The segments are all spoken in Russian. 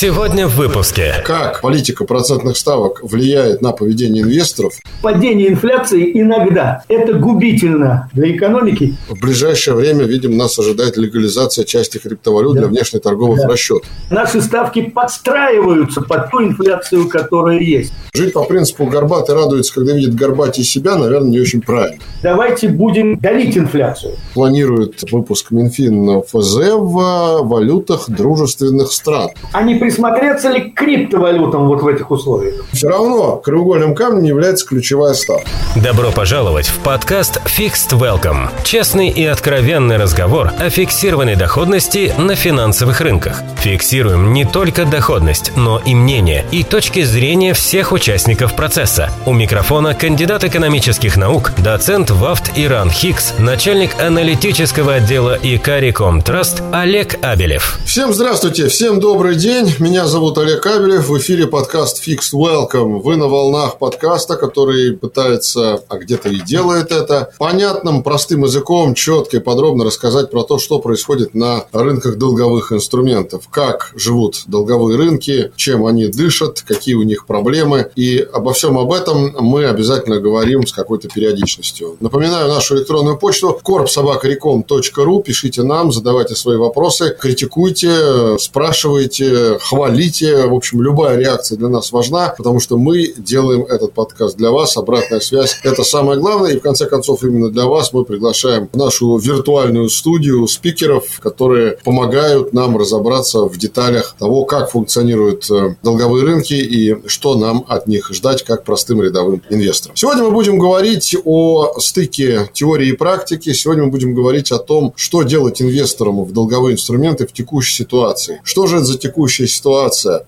Сегодня в выпуске. Как политика процентных ставок влияет на поведение инвесторов? Падение инфляции иногда – это губительно для экономики. В ближайшее время, видим, нас ожидает легализация части криптовалют Да. для внешнеторговых Да. расчетов. Наши ставки подстраиваются под ту инфляцию, которая есть. Жить по принципу «горбатый радуется, когда видит горбатей себя», наверное, не очень правильно. Давайте будем давить инфляцию. Планирует выпуск Минфин ФЗ в валютах дружественных стран. Не присмотреться ли к криптовалютам вот в этих условиях? Все равно краеугольным камнем является ключевая ставка. Добро пожаловать в подкаст Fixed Welcome. Честный и откровенный разговор о фиксированной доходности на финансовых рынках. Фиксируем не только доходность, но и мнение и точки зрения всех участников процесса. У микрофона кандидат экономических наук, доцент ВАФТ Иран Хикс, начальник аналитического отдела ИКАРИ Комтраст Олег Абелев. Всем здравствуйте, всем добрый день. Меня зовут Олег Кабелев. В эфире подкаст Fixed Welcome. Вы на волнах подкаста, который пытается, а где-то и делает это, понятным, простым языком, четко и подробно рассказать про то, что происходит на рынках долговых инструментов, как живут долговые рынки, чем они дышат, какие у них проблемы. И обо всем об этом мы обязательно говорим с какой-то периодичностью. Напоминаю нашу электронную почту korpsobakarecom.ru. Пишите нам, задавайте свои вопросы, критикуйте, спрашивайте, хвалите. В общем, любая реакция для нас важна, потому что мы делаем этот подкаст для вас. Обратная связь – это самое главное. И, в конце концов, именно для вас мы приглашаем в нашу виртуальную студию спикеров, которые помогают нам разобраться в деталях того, как функционируют э, долговые рынки и что нам от них ждать, как простым рядовым инвесторам. Сегодня мы будем говорить о стыке теории и практики. Сегодня мы будем говорить о том, что делать инвесторам в долговые инструменты в текущей ситуации. Что же это за текущая?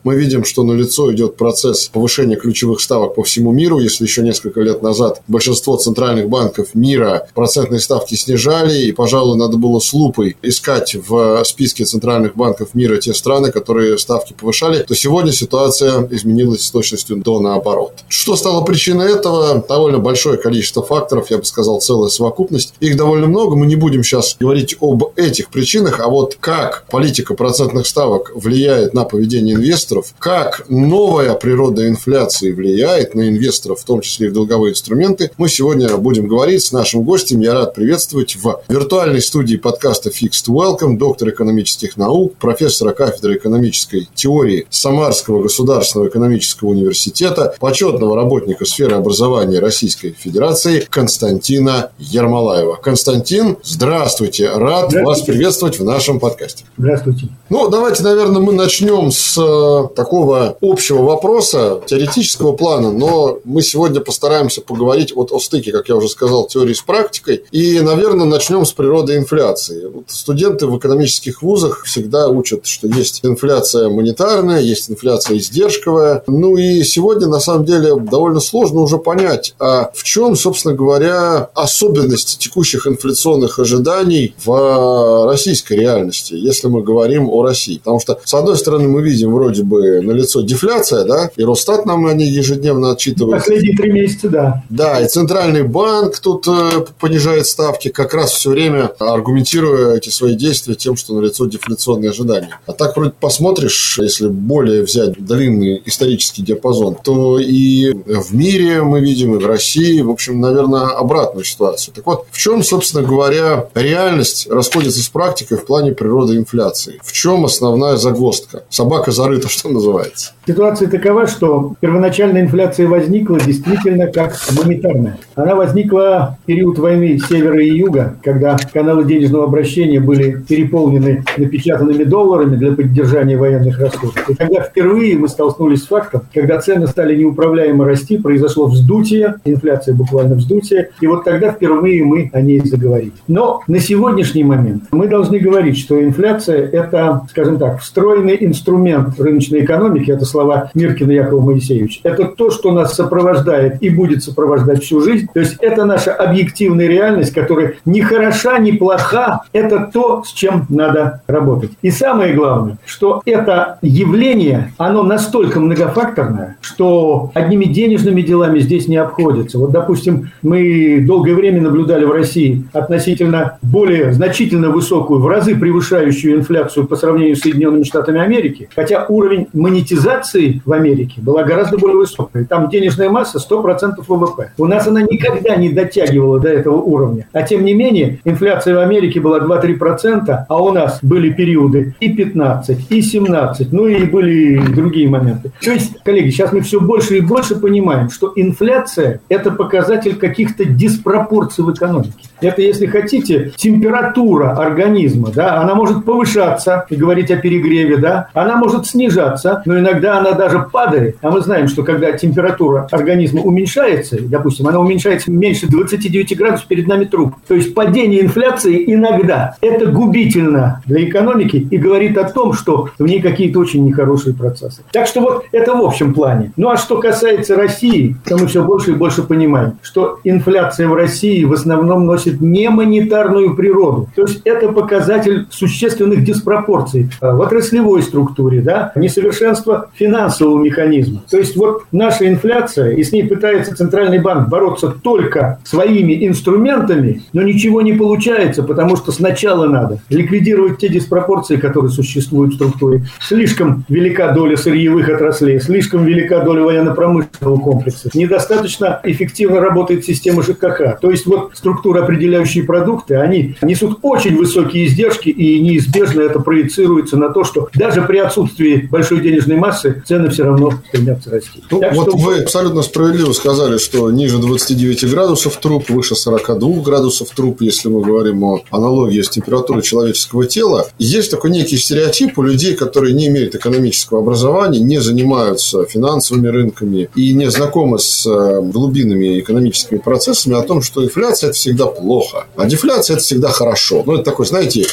Мы видим, что на лицо идет процесс повышения ключевых ставок по всему миру. Если еще несколько лет назад большинство центральных банков мира процентные ставки снижали, и, пожалуй, надо было с лупой искать в списке центральных банков мира те страны, которые ставки повышали, то сегодня ситуация изменилась с точностью до наоборот. Что стало причиной этого? Довольно большое количество факторов, я бы сказал, целая совокупность. Их довольно много, мы не будем сейчас говорить об этих причинах, а вот как политика процентных ставок влияет на поведение инвесторов, как новая природа инфляции влияет на инвесторов, в том числе и в долговые инструменты, мы сегодня будем говорить с нашим гостем. Я рад приветствовать в виртуальной студии подкаста Fixed Welcome доктор экономических наук, профессора кафедры экономической теории Самарского государственного экономического университета, почетного работника сферы образования Российской Федерации Константина Ермолаева. Константин, здравствуйте, рад Здравствуйте. вас приветствовать в нашем подкасте. Здравствуйте. Ну, давайте, наверное, мы начнем с э, такого общего вопроса, теоретического плана, но мы сегодня постараемся поговорить вот о стыке, как я уже сказал, теории с практикой. И, наверное, начнем с природы инфляции. Вот студенты в экономических вузах всегда учат, что есть инфляция монетарная, есть инфляция издержковая. Ну и сегодня, на самом деле, довольно сложно уже понять, а в чем, собственно говоря, особенность текущих инфляционных ожиданий в российской реальности, если мы говорим о России. Потому что, с одной стороны, мы видим вроде бы на лицо дефляция, да, и Росстат нам они ежедневно отчитывают. Последние три месяца, да. Да, и Центральный банк тут э, понижает ставки, как раз все время аргументируя эти свои действия тем, что налицо дефляционные ожидания. А так вроде посмотришь, если более взять длинный исторический диапазон, то и в мире мы видим, и в России, в общем, наверное, обратную ситуацию. Так вот, в чем, собственно говоря, реальность расходится с практикой в плане природы инфляции? В чем основная загвоздка? Собака зарыта, что называется. Ситуация такова, что первоначальная инфляция возникла действительно как монетарная. Она возникла в период войны севера и юга, когда каналы денежного обращения были переполнены напечатанными долларами для поддержания военных расходов. И когда впервые мы столкнулись с фактом, когда цены стали неуправляемо расти, произошло вздутие, инфляция буквально вздутие, и вот тогда впервые мы о ней заговорили. Но на сегодняшний момент мы должны говорить, что инфляция – это, скажем так, встроенный инструмент рыночной экономики, это слова Миркина Якова Моисеевича. Это то, что нас сопровождает и будет сопровождать всю жизнь. То есть это наша объективная реальность, которая не хороша, не плоха. Это то, с чем надо работать. И самое главное, что это явление, оно настолько многофакторное, что одними денежными делами здесь не обходится. Вот, допустим, мы долгое время наблюдали в России относительно более значительно высокую, в разы превышающую инфляцию по сравнению с Соединенными Штатами Америки. Хотя уровень монетизации в Америке была гораздо более высокой. Там денежная масса 100% ВВП. У нас она никогда не дотягивала до этого уровня. А тем не менее, инфляция в Америке была 2-3%, а у нас были периоды и 15, и 17, ну и были другие моменты. То есть, коллеги, сейчас мы все больше и больше понимаем, что инфляция – это показатель каких-то диспропорций в экономике. Это, если хотите, температура организма, да, она может повышаться и говорить о перегреве, да, она может снижаться, но иногда она даже падает. А мы знаем, что когда температура организма уменьшается, допустим, она уменьшается меньше 29 градусов, перед нами труп. То есть падение инфляции иногда это губительно для экономики и говорит о том, что в ней какие-то очень нехорошие процессы. Так что вот это в общем плане. Ну а что касается России, то мы все больше и больше понимаем, что инфляция в России в основном носит не монетарную природу. То есть это показатель существенных диспропорций в отраслевой структуре, да, несовершенство финансового механизма. То есть вот наша инфляция, и с ней пытается Центральный банк бороться только своими инструментами, но ничего не получается, потому что сначала надо ликвидировать те диспропорции, которые существуют в структуре. Слишком велика доля сырьевых отраслей, слишком велика доля военно-промышленного комплекса. Недостаточно эффективно работает система ЖКХ. То есть вот структура, определяющие продукты, они несут очень высокие издержки, и неизбежно это проецируется на то, что даже при отсутствии большой денежной массы цены все равно стремятся расти. Ну, так вот что... вы абсолютно справедливо сказали, что ниже 29 градусов труп, выше 42 градусов труп, если мы говорим о аналогии с температурой человеческого тела. Есть такой некий стереотип у людей, которые не имеют экономического образования, не занимаются финансовыми рынками и не знакомы с э, глубинными экономическими процессами о том, что инфляция – это всегда плохо, а дефляция – это всегда хорошо. Ну, это такой, знаете,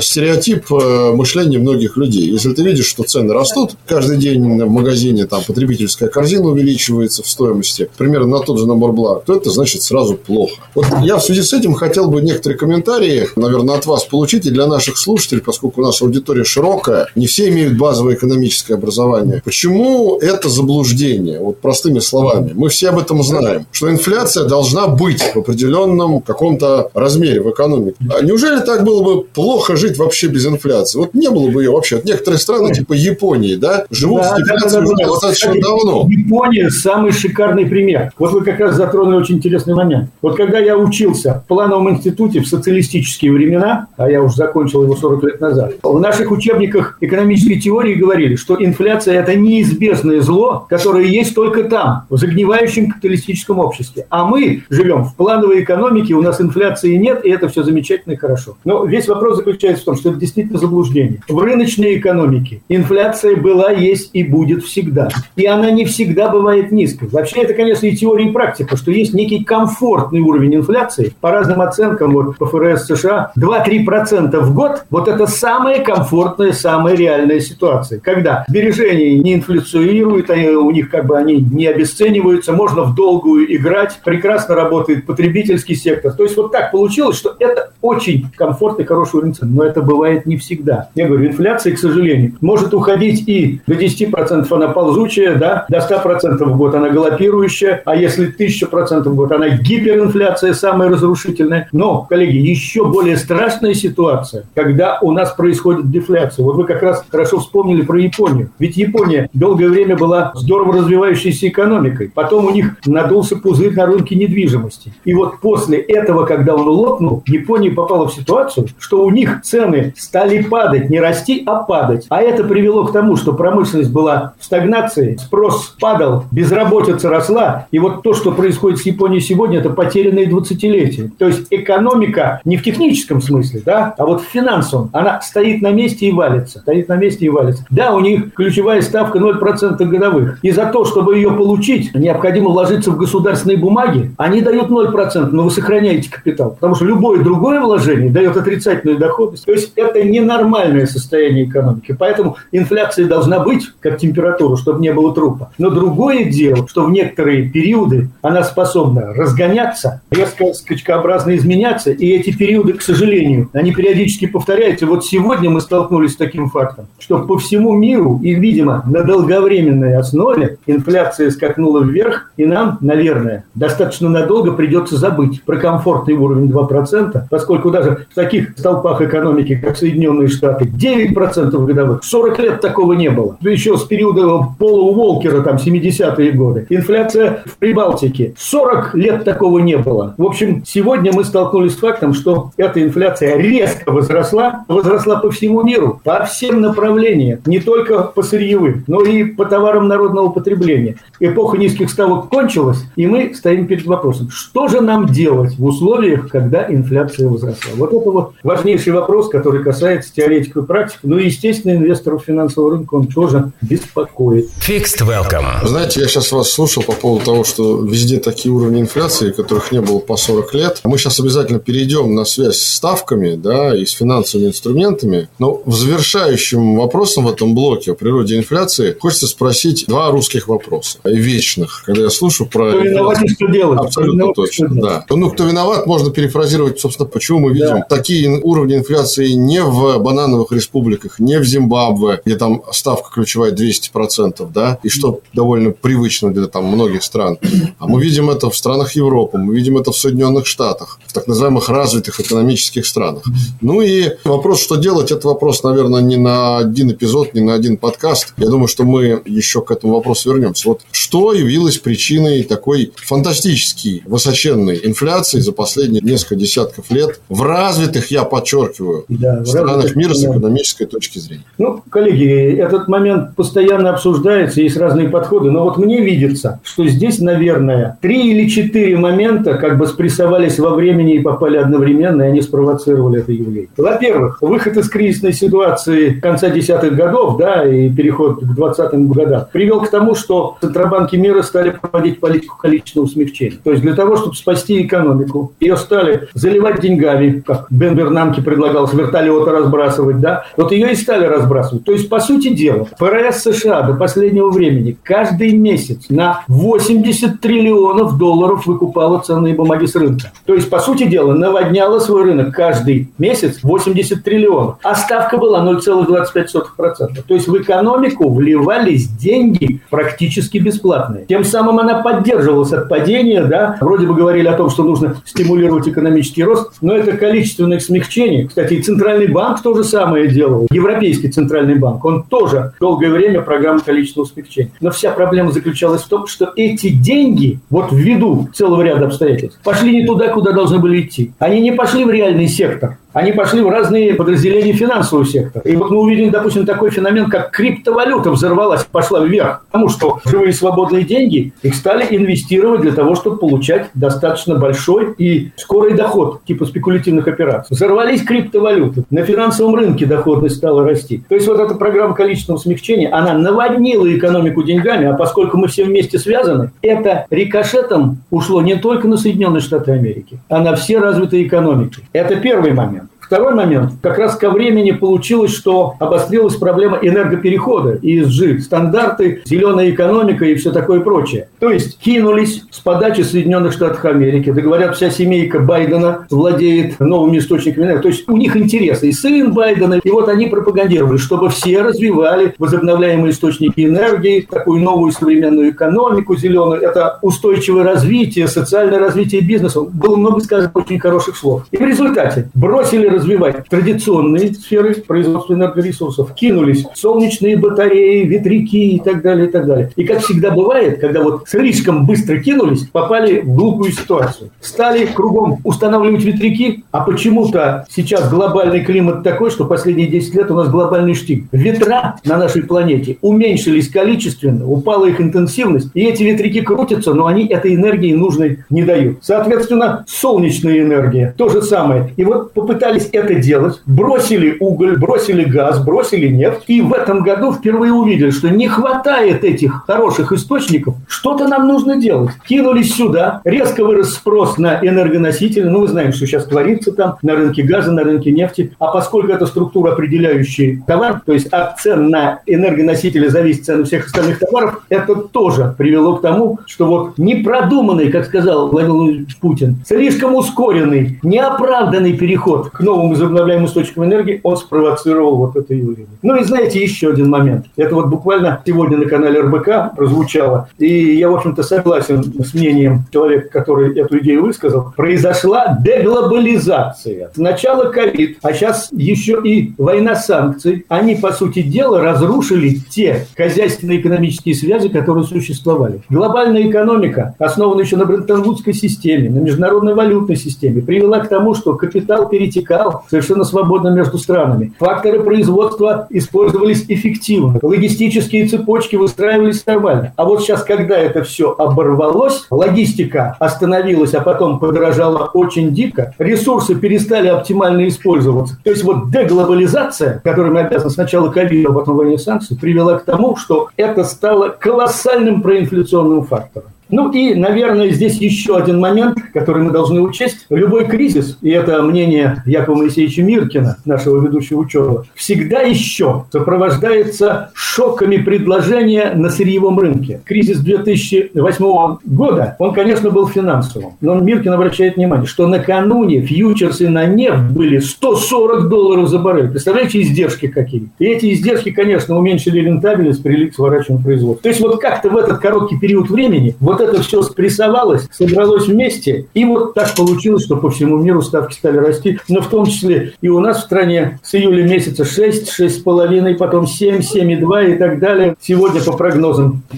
стереотип э, мышления многих людей. Если ты видишь, что цены растут, каждый день в магазине там потребительская корзина увеличивается в стоимости, примерно на тот же набор благ, то это значит сразу плохо. Вот я в связи с этим хотел бы некоторые комментарии, наверное, от вас получить и для наших слушателей, поскольку у нас аудитория широкая, не все имеют базовое экономическое образование. Почему это заблуждение? Вот простыми словами. Мы все об этом знаем, что инфляция должна быть в определенном каком-то размере в экономике. А неужели так было бы плохо жить вообще без инфляции? Вот не было бы ее вообще. Вот некоторые страны, типа Японии, да, живут да, да, да, достаточно давно. Япония самый шикарный пример. Вот вы как раз затронули очень интересный момент. Вот когда я учился в плановом институте в социалистические времена, а я уже закончил его 40 лет назад, в наших учебниках экономической теории говорили, что инфляция – это неизбежное зло, которое есть только там, в загнивающем капиталистическом обществе. А мы живем в плановой экономике, у нас инфляции нет, и это все замечательно и хорошо. Но весь вопрос заключается в том, что это действительно заблуждение. В рыночной экономике инфляция была, есть и будет всегда. И она не всегда бывает низкой. Вообще это, конечно, и теория, и практика, что есть некий комфортный уровень инфляции. По разным оценкам, вот по ФРС США, 2-3% в год, вот это самая комфортная, самая реальная ситуация. Когда сбережения не инфляцируют, они, у них как бы они не обесцениваются, можно в долгую играть, прекрасно работает потребительский сектор. То есть вот так получилось, что это очень комфортный, хороший уровень цен. Но это бывает не всегда. Я говорю, инфляция, к сожалению, может уходить и до 10% она ползучая, да, до 100% в год она галопирующая, а если 1000% в год она гиперинфляция самая разрушительная. Но, коллеги, еще более страшная ситуация, когда у нас происходит дефляция. Вот вы как раз хорошо вспомнили про Японию. Ведь Япония долгое время была здорово развивающейся экономикой. Потом у них надулся пузырь на рынке недвижимости. И вот после этого, когда он лопнул, Япония попала в ситуацию, что у них цены стали падать, не расти, а падать. А это привело к тому, что промышленность была в стагнации, спрос падал, безработица росла. И вот то, что происходит с Японией сегодня, это потерянные 20-летия. То есть экономика не в техническом смысле, да, а вот в финансовом. Она стоит на месте и валится. Стоит на месте и валится. Да, у них ключевая ставка 0% годовых. И за то, чтобы ее получить, необходимо вложиться в государственные бумаги. Они дают 0%, но вы сохраняете капитал. Потому что любое другое вложение дает отрицательную доходность. То есть это ненормальное состояние экономики. Поэтому инфляция должна быть как температура, чтобы не было трупа. Но другое дело, что в некоторые периоды она способна разгоняться, резко скачкообразно изменяться, и эти периоды, к сожалению, они периодически повторяются. Вот сегодня мы столкнулись с таким фактом, что по всему миру и, видимо, на долговременной основе инфляция скакнула вверх, и нам, наверное, достаточно надолго придется забыть про комфортный уровень 2%, поскольку даже в таких столпах экономики, как Соединенные Штаты, 9% годовых, 40 лет такого не было. Еще с периода Пола Уолкера, там, 70-е годы. Инфляция в Прибалтике. 40 лет такого не было. В общем, сегодня мы столкнулись с фактом, что эта инфляция резко возросла, возросла по всему миру, по всем направлениям, не только по сырьевым, но и по товарам народного потребления. Эпоха низких ставок кончилась, и мы стоим перед вопросом, что же нам делать в условиях, когда инфляция возросла? Вот это вот важнейший вопрос, который касается теоретиков и практики, ну и, естественно, инвесторов финансового рынка он тоже беспокоит. Fixed Welcome. Знаете, я сейчас вас слушал по поводу того, что везде такие уровни инфляции, которых не было по 40 лет. Мы сейчас обязательно перейдем на связь с ставками, да, и с финансовыми инструментами. Но в завершающем вопросом в этом блоке о природе инфляции хочется спросить два русских вопроса. Вечных. Когда я слушаю про... Кто виноват и что делать? Абсолютно виноват, точно, что да. Ну, кто виноват, можно перефразировать, собственно, почему мы видим Да. такие уровни инфляции не в банановых республиках, не в Зимбабве, где там ставка ключевая 200%, да, и что довольно привычно для там многих стран. А мы видим это в странах Европы, мы видим это в Соединенных Штатах, в так называемых развитых экономических странах. Ну и вопрос, что делать, это вопрос, наверное, не на один эпизод, не на один подкаст. Я думаю, что мы еще к этому вопросу вернемся. Вот что явилось причиной такой фантастической высоченной инфляции за последние несколько десятков лет в развитых, я подчеркиваю, Да, странах развитых мира с экономической точки зрения. Ну, коллеги, этот момент постоянно обсуждается, есть разные подходы, но вот мне видится, что здесь, наверное, три или четыре момента как бы спрессовались во времени и попали одновременно, и они спровоцировали это явление. Во-первых, выход из кризисной ситуации конца десятых годов, да, и переход к 20-м годам привел к тому, что центробанки мира стали проводить политику количественного смягчения. То есть для того, чтобы спасти экономику, ее стали заливать деньгами, как Бен Бернамке предлагал с вертолета разбрасывать, да, вот ее и стали разбрасывать. То есть, по сути дела, ФРС США до последнего времени каждый месяц на 80 триллионов долларов выкупала ценные бумаги с рынка. То есть, по сути дела, наводняла свой рынок каждый месяц 80 триллионов. А ставка была 0,25%. То есть, в экономику вливались деньги практически бесплатные. Тем самым она поддерживалась от падения, да, вроде бы говорили о том, что нужно стимулировать экономический рост, но это количественное смягчение. Кстати, и Центральный банк то же самое делал. Европейский Центральный банк, он тоже долгое время программа количественного смягчения. Но вся проблема заключалась в том, что эти деньги, вот ввиду целого ряда обстоятельств, пошли не туда, куда должны были идти. Они не пошли в реальный сектор. Они пошли в разные подразделения финансового сектора. И вот мы увидели, допустим, такой феномен, как криптовалюта взорвалась, пошла вверх. Потому что живые свободные деньги, их стали инвестировать для того, чтобы получать достаточно большой и скорый доход, типа спекулятивных операций. Взорвались криптовалюты. На финансовом рынке доходность стала расти. То есть вот эта программа количественного смягчения, она наводнила экономику деньгами, а поскольку мы все вместе связаны, это рикошетом ушло не только на Соединенные Штаты Америки, а на все развитые экономики. Это первый момент. Второй момент. Как раз ко времени получилось, что обострилась проблема энергоперехода, ESG, стандарты, зеленая экономика и все такое прочее. То есть кинулись с подачи Соединенных Штатов Америки. Да говорят, вся семейка Байдена владеет новыми источниками энергии. То есть у них интересы. И сын Байдена, и вот они пропагандировали, чтобы все развивали возобновляемые источники энергии, такую новую современную экономику зеленую. Это устойчивое развитие, социальное развитие бизнеса. Было много сказано очень хороших слов. И в результате бросили развивать традиционные сферы производства энергоресурсов, кинулись солнечные батареи, ветряки и так далее, и так далее. И как всегда бывает, когда вот слишком быстро кинулись, попали в глупую ситуацию. Стали кругом устанавливать ветряки, а почему-то сейчас глобальный климат такой, что последние 10 лет у нас глобальный штиль. Ветра на нашей планете уменьшились количественно, упала их интенсивность, и эти ветряки крутятся, но они этой энергии нужной не дают. Соответственно, солнечная энергия, то же самое. И вот попытались это делать, бросили уголь, бросили газ, бросили нефть, и в этом году впервые увидели, что не хватает этих хороших источников, что-то нам нужно делать. Кинулись сюда, резко вырос спрос на энергоносители, ну, мы знаем, что сейчас творится там на рынке газа, на рынке нефти, а поскольку это структура, определяющий товар, то есть от цен на энергоносители зависит цены всех остальных товаров, это тоже привело к тому, что вот непродуманный, как сказал Владимир Путин, слишком ускоренный, неоправданный переход к новым новым возобновляемым источникам энергии, он спровоцировал вот это явление. Ну и знаете, еще один момент. Это вот буквально сегодня на канале РБК прозвучало, и я, в общем-то, согласен с мнением человека, который эту идею высказал. Произошла деглобализация. Сначала ковид, а сейчас еще и война санкций. Они, по сути дела, разрушили те хозяйственно-экономические связи, которые существовали. Глобальная экономика, основана еще на Бреттон-Вудской системе, на международной валютной системе, привела к тому, что капитал перетекал совершенно свободно между странами. Факторы производства использовались эффективно. Логистические цепочки выстраивались нормально. А вот сейчас, когда это все оборвалось, логистика остановилась, а потом подорожала очень дико, ресурсы перестали оптимально использоваться. То есть вот деглобализация, которой мы обязаны сначала ковиду, а потом войне санкций, привела к тому, что это стало колоссальным проинфляционным фактором. Ну и, наверное, здесь еще один момент, который мы должны учесть. Любой кризис, и это мнение Якова Моисеевича Миркина, нашего ведущего ученого, всегда еще сопровождается шоками предложения на сырьевом рынке. Кризис 2008 года, он, конечно, был финансовым, но Миркин обращает внимание, что накануне фьючерсы на нефть были 140 долларов за баррель. Представляете, издержки какие? И эти издержки, конечно, уменьшили рентабельность, к сворачиванию производства. То есть вот как-то в этот короткий период времени вот это все спрессовалось, собралось вместе, и вот так получилось, что по всему миру ставки стали расти, но в том числе и у нас в стране с июля месяца 6, 6,5, потом 7, 7,2 и так далее. Сегодня по прогнозам в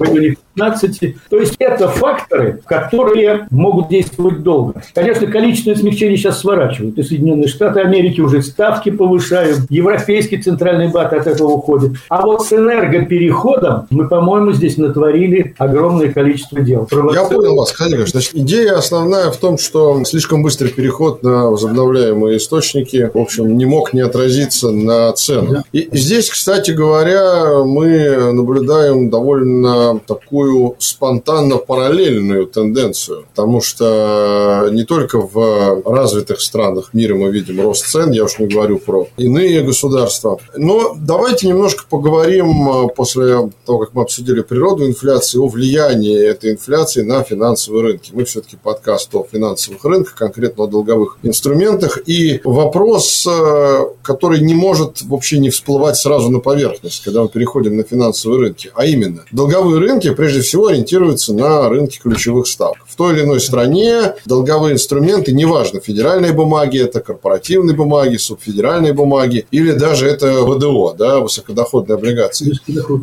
15. То есть это факторы, которые могут действовать долго. Конечно, количественное смягчение сейчас сворачивают. И Соединенные Штаты Америки уже ставки повышают, Европейский центральный банк от этого уходит. А вот с энергопереходом мы, по-моему, здесь натворили огромное количество дел. Я понял вас, Кадик. Значит, идея основная в том, что слишком быстрый переход на возобновляемые источники, в общем, не мог не отразиться на цену. И здесь, кстати говоря, мы наблюдаем довольно такую такую спонтанно-параллельную тенденцию, потому что не только в развитых странах мира мы видим рост цен, я уж не говорю про иные государства. Но давайте немножко поговорим э, после того, как мы обсудили природу инфляции, о влиянии этой инфляции на финансовые рынки. Мы все-таки подкаст о финансовых рынках, конкретно о долговых инструментах. И вопрос, э, который не может вообще не всплывать сразу на поверхность, когда мы переходим на финансовые рынки, а именно долговые рынки, прежде прежде всего ориентируется на рынке ключевых ставок. В той или иной стране долговые инструменты, неважно, федеральные бумаги, это корпоративные бумаги, субфедеральные бумаги, или даже это ВДО, да, высокодоходные облигации.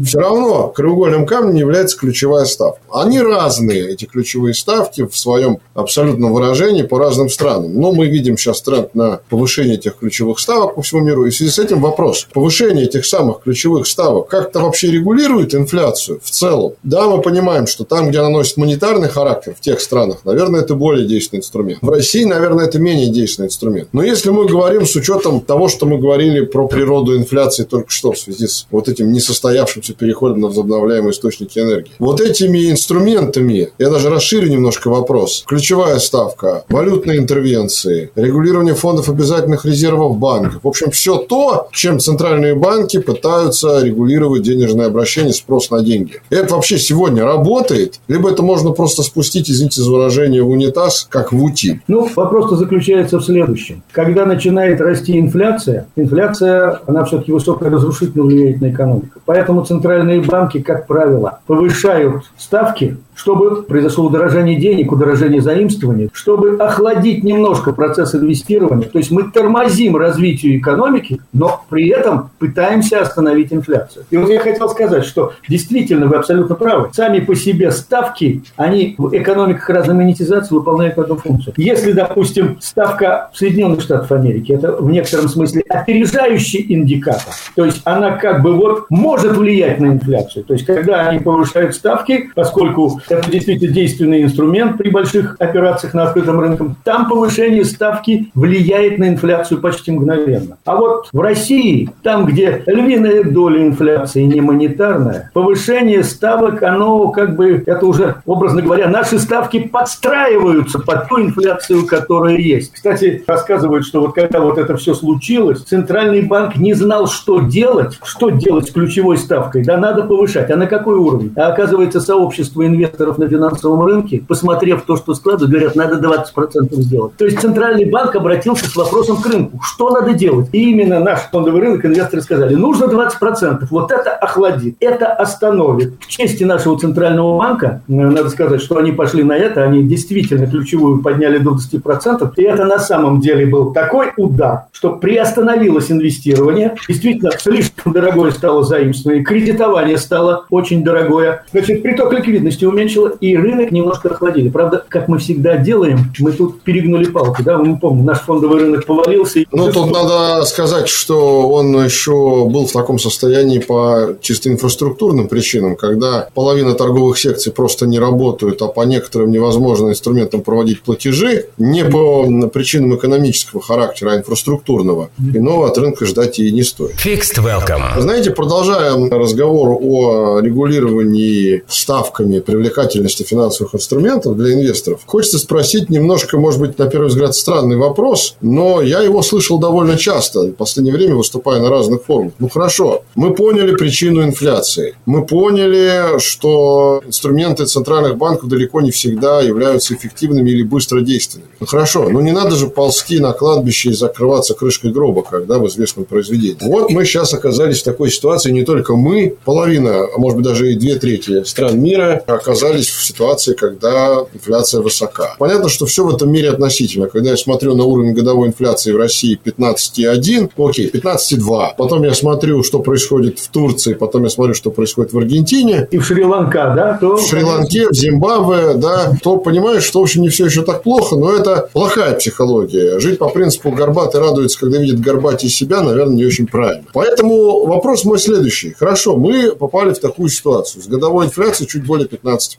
Все равно краеугольным камнем является ключевая ставка. Они разные, эти ключевые ставки, в своем абсолютном выражении по разным странам. Но мы видим сейчас тренд на повышение этих ключевых ставок по всему миру. И в связи с этим вопрос. Повышение этих самых ключевых ставок как-то вообще регулирует инфляцию в целом? Да, мы понимаем, что там, где она носит монетарный характер, в тех странах, наверное, это более действенный инструмент. В России, наверное, это менее действенный инструмент. Но если мы говорим с учетом того, что мы говорили про природу инфляции только что в связи с вот этим несостоявшимся переходом на возобновляемые источники энергии. Вот этими инструментами, я даже расширю немножко вопрос, ключевая ставка, валютные интервенции, регулирование фондов обязательных резервов банков. В общем, все то, чем центральные банки пытаются регулировать денежное обращение, спрос на деньги. Это вообще сегодня сегодня работает, либо это можно просто спустить, извините за выражение, в унитаз, как в УТИ. Ну, вопрос-то заключается в следующем. Когда начинает расти инфляция, инфляция, она все-таки высокая разрушительно влияет на экономику. Поэтому центральные банки, как правило, повышают ставки чтобы произошло удорожание денег, удорожание заимствований, чтобы охладить немножко процесс инвестирования. То есть мы тормозим развитие экономики, но при этом пытаемся остановить инфляцию. И вот я хотел сказать, что действительно вы абсолютно правы. Сами по себе ставки, они в экономиках разной монетизации выполняют эту функцию. Если, допустим, ставка Соединенных Штатах Америки, это в некотором смысле опережающий индикатор. То есть она как бы вот может влиять на инфляцию. То есть когда они повышают ставки, поскольку это действительно действенный инструмент при больших операциях на открытом рынке. Там повышение ставки влияет на инфляцию почти мгновенно. А вот в России, там, где львиная доля инфляции не монетарная, повышение ставок, оно как бы, это уже, образно говоря, наши ставки подстраиваются под ту инфляцию, которая есть. Кстати, рассказывают, что вот когда вот это все случилось, Центральный банк не знал, что делать, что делать с ключевой ставкой. Да, надо повышать. А на какой уровень? А оказывается, сообщество инвесторов инвесторов на финансовом рынке, посмотрев то, что складывают, говорят, надо 20% сделать. То есть Центральный банк обратился с вопросом к рынку, что надо делать. И именно наш фондовый рынок инвесторы сказали, нужно 20%, вот это охладит, это остановит. К чести нашего Центрального банка, э, надо сказать, что они пошли на это, они действительно ключевую подняли до 20%, и это на самом деле был такой удар, что приостановилось инвестирование, действительно слишком дорогое стало заимствование, кредитование стало очень дорогое, значит, приток ликвидности уменьшило, и рынок немножко охладили. Правда, как мы всегда делаем, мы тут перегнули палки, да, мы помним, наш фондовый рынок повалился. Ну, тут надо сказать, что он еще был в таком состоянии по чисто инфраструктурным причинам, когда половина торговых секций просто не работают, а по некоторым невозможно инструментам проводить платежи, не по причинам экономического характера, а инфраструктурного. Иного от рынка ждать и не стоит. Fixed Welcome. Знаете, продолжая разговор о регулировании ставками привлекательности финансовых инструментов для инвесторов, хочется спросить немножко, может быть, на первый взгляд, странный вопрос, но я его слышал довольно часто, в последнее время выступая на разных форумах. Ну, хорошо, мы поняли причину инфляции. Мы поняли, что инструменты центральных банков далеко не всегда являются эффективными или быстродейственными. Ну, хорошо, но не надо же ползти на кладбище и закрываться крышкой гроба, когда в известном произведении. Вот мы сейчас оказались в такой ситуации, не только мы, половина, а может быть даже и две трети стран мира оказались в ситуации, когда инфляция высока. Понятно, что все в этом мире относительно. Когда я смотрю на уровень годовой инфляции в России 15,1, окей, 15,2. Потом я смотрю, что происходит в Турции, потом я смотрю, что происходит в Аргентине. И в Шри-Ланка, да? То, в Шри-Ланке, в Зимбабве, да, то понимаешь, что, в общем, не все еще так плохо, но это плохая психология. Жить по принципу горбатый радуется, когда видит горбатей себя, наверное, не очень правильно. Поэтому вопрос мой следующий. Хорошо, мы попали в такую ситуацию. С годовой инфляцией чуть более 15%.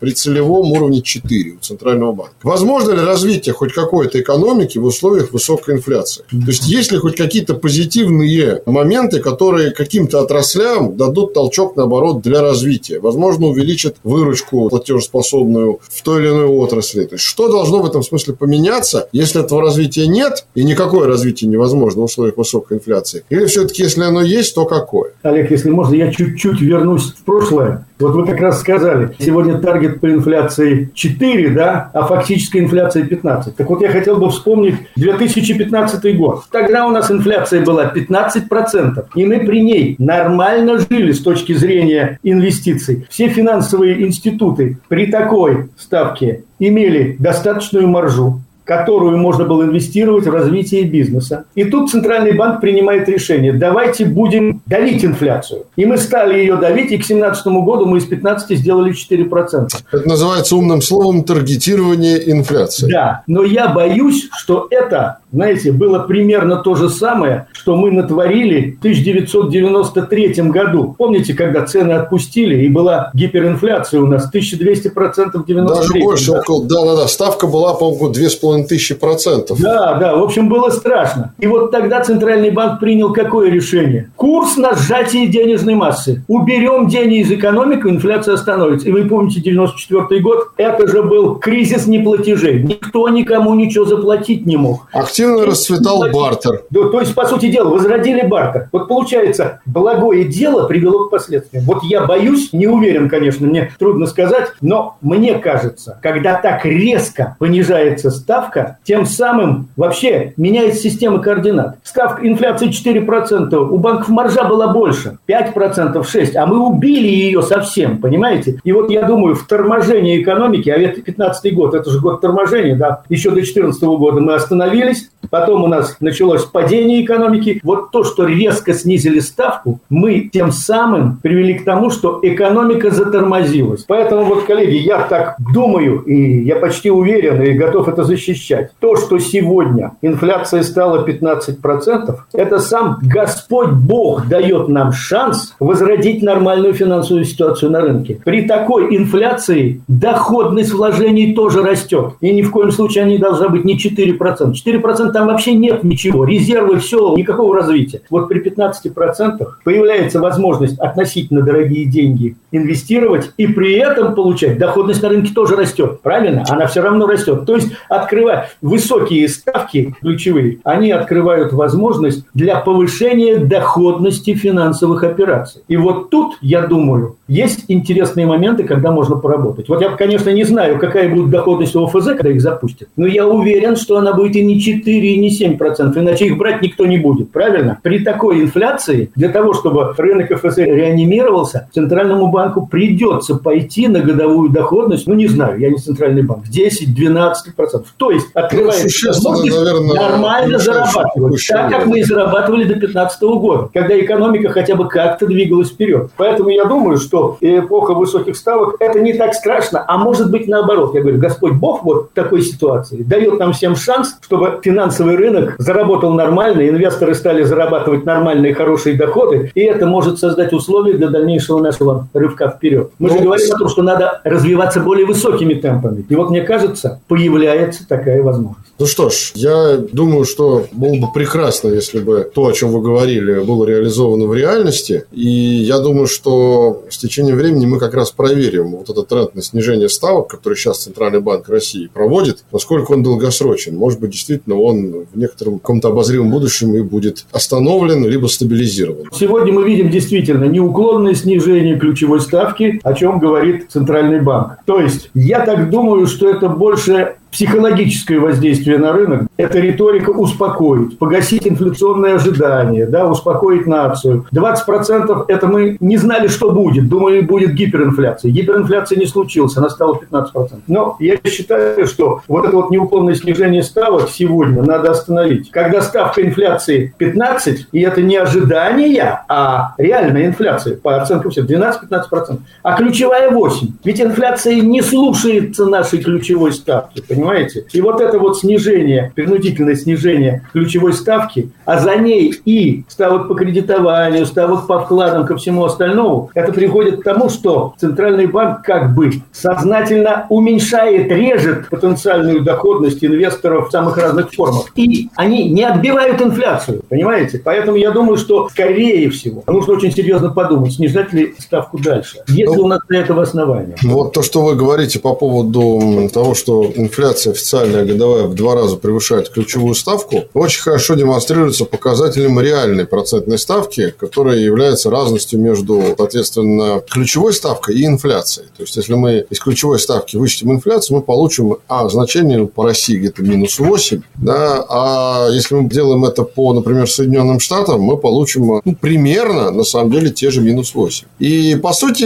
При целевом уровне 4 у Центрального банка. Возможно ли развитие хоть какой-то экономики в условиях высокой инфляции? То есть, есть ли хоть какие-то позитивные моменты, которые каким-то отраслям дадут толчок, наоборот, для развития? Возможно, увеличат выручку платежеспособную в той или иной отрасли. То есть, что должно в этом смысле поменяться, если этого развития нет, и никакое развитие невозможно в условиях высокой инфляции? Или все-таки, если оно есть, то какое? Олег, если можно, я чуть-чуть вернусь в прошлое. Вот вы как раз сказали, сегодня таргет по инфляции 4, да, а фактическая инфляция 15. Так вот, я хотел бы вспомнить 2015 год. Тогда у нас инфляция была 15%, и мы при ней нормально жили с точки зрения инвестиций. Все финансовые институты при такой ставке имели достаточную маржу, которую можно было инвестировать в развитие бизнеса. И тут Центральный банк принимает решение, давайте будем давить инфляцию. И мы стали ее давить, и к 2017 году мы из 15 сделали 4%. Это называется умным словом таргетирование инфляции. Да, но я боюсь, что это, знаете, было примерно то же самое, что мы натворили в 1993 году. Помните, когда цены отпустили, и была гиперинфляция у нас 1200% в 93 Даже больше, около, да-да-да, ставка была, по-моему, 2,5 половиной тысячи процентов. Да, да, в общем, было страшно. И вот тогда Центральный банк принял какое решение? Курс на сжатие денежной массы. Уберем деньги из экономики, инфляция остановится. И вы помните 94 год? Это же был кризис неплатежей. Никто никому ничего заплатить не мог. Активно и расцветал платить. бартер. Да, то есть, по сути дела, возродили бартер. Вот получается, благое дело привело к последствиям. Вот я боюсь, не уверен, конечно, мне трудно сказать, но мне кажется, когда так резко понижается ставка, ставка, тем самым вообще меняется система координат. Ставка инфляции 4%, у банков маржа была больше, 5%, 6%, а мы убили ее совсем, понимаете? И вот я думаю, в торможении экономики, а это 15 год, это же год торможения, да, еще до 14 года мы остановились, потом у нас началось падение экономики. Вот то, что резко снизили ставку, мы тем самым привели к тому, что экономика затормозилась. Поэтому вот, коллеги, я так думаю, и я почти уверен, и готов это защитить, защищать. То, что сегодня инфляция стала 15%, это сам Господь Бог дает нам шанс возродить нормальную финансовую ситуацию на рынке. При такой инфляции доходность вложений тоже растет. И ни в коем случае они должна быть не 4%. 4% там вообще нет ничего. Резервы, все, никакого развития. Вот при 15% появляется возможность относительно дорогие деньги инвестировать и при этом получать. Доходность на рынке тоже растет, правильно? Она все равно растет. То есть открывать высокие ставки ключевые, они открывают возможность для повышения доходности финансовых операций. И вот тут, я думаю, есть интересные моменты, когда можно поработать. Вот я, конечно, не знаю, какая будет доходность ОФЗ, когда их запустят, но я уверен, что она будет и не 4, и не 7 процентов, иначе их брать никто не будет, правильно? При такой инфляции, для того, чтобы рынок ОФЗ реанимировался, Центральному банку придется пойти на годовую доходность, ну, не знаю, я не Центральный банк, 10-12 процентов. То есть открывается ну, возможность нормально зарабатывать, так как мы и зарабатывали до 2015 года, когда экономика хотя бы как-то двигалась вперед. Поэтому я думаю, что эпоха высоких ставок – это не так страшно, а может быть наоборот. Я говорю, Господь Бог вот в такой ситуации дает нам всем шанс, чтобы финансовый рынок заработал нормально, инвесторы стали зарабатывать нормальные хорошие доходы, и это может создать условия для дальнейшего нашего рывка вперед. Мы же ну, говорим о том, что надо развиваться более высокими темпами. И вот мне кажется, появляется такая возможность. Ну что ж, я думаю, что было бы прекрасно, если бы то, о чем вы говорили, было реализовано в реальности. И я думаю, что с течением времени мы как раз проверим вот этот тренд на снижение ставок, который сейчас Центральный банк России проводит, насколько он долгосрочен. Может быть, действительно, он в некотором каком-то обозримом будущем и будет остановлен, либо стабилизирован. Сегодня мы видим действительно неуклонное снижение ключевой ставки, о чем говорит Центральный банк. То есть, я так думаю, что это больше психологическое воздействие на рынок – это риторика успокоить, погасить инфляционные ожидания, да, успокоить нацию. 20% – это мы не знали, что будет, думали, будет гиперинфляция. Гиперинфляция не случилась, она стала 15%. Но я считаю, что вот это вот неуклонное снижение ставок сегодня надо остановить. Когда ставка инфляции 15, и это не ожидание, а реальная инфляция, по оценкам всех, 12-15%, а ключевая 8. Ведь инфляция не слушается нашей ключевой ставки, понимаете? Понимаете? И вот это вот снижение, принудительное снижение ключевой ставки, а за ней и ставок по кредитованию, ставок по вкладам, ко всему остальному, это приводит к тому, что Центральный банк как бы сознательно уменьшает, режет потенциальную доходность инвесторов в самых разных формах. И они не отбивают инфляцию, понимаете? Поэтому я думаю, что скорее всего нужно очень серьезно подумать, снижать ли ставку дальше. Есть ли у нас для этого основания? Вот то, что вы говорите по поводу того, что инфляция инфляция официальная годовая в два раза превышает ключевую ставку, очень хорошо демонстрируется показателем реальной процентной ставки, которая является разностью между, соответственно, ключевой ставкой и инфляцией. То есть, если мы из ключевой ставки вычтем инфляцию, мы получим а, значение по России где-то минус 8, да, а если мы делаем это по, например, Соединенным Штатам, мы получим ну, примерно, на самом деле, те же минус 8. И, по сути,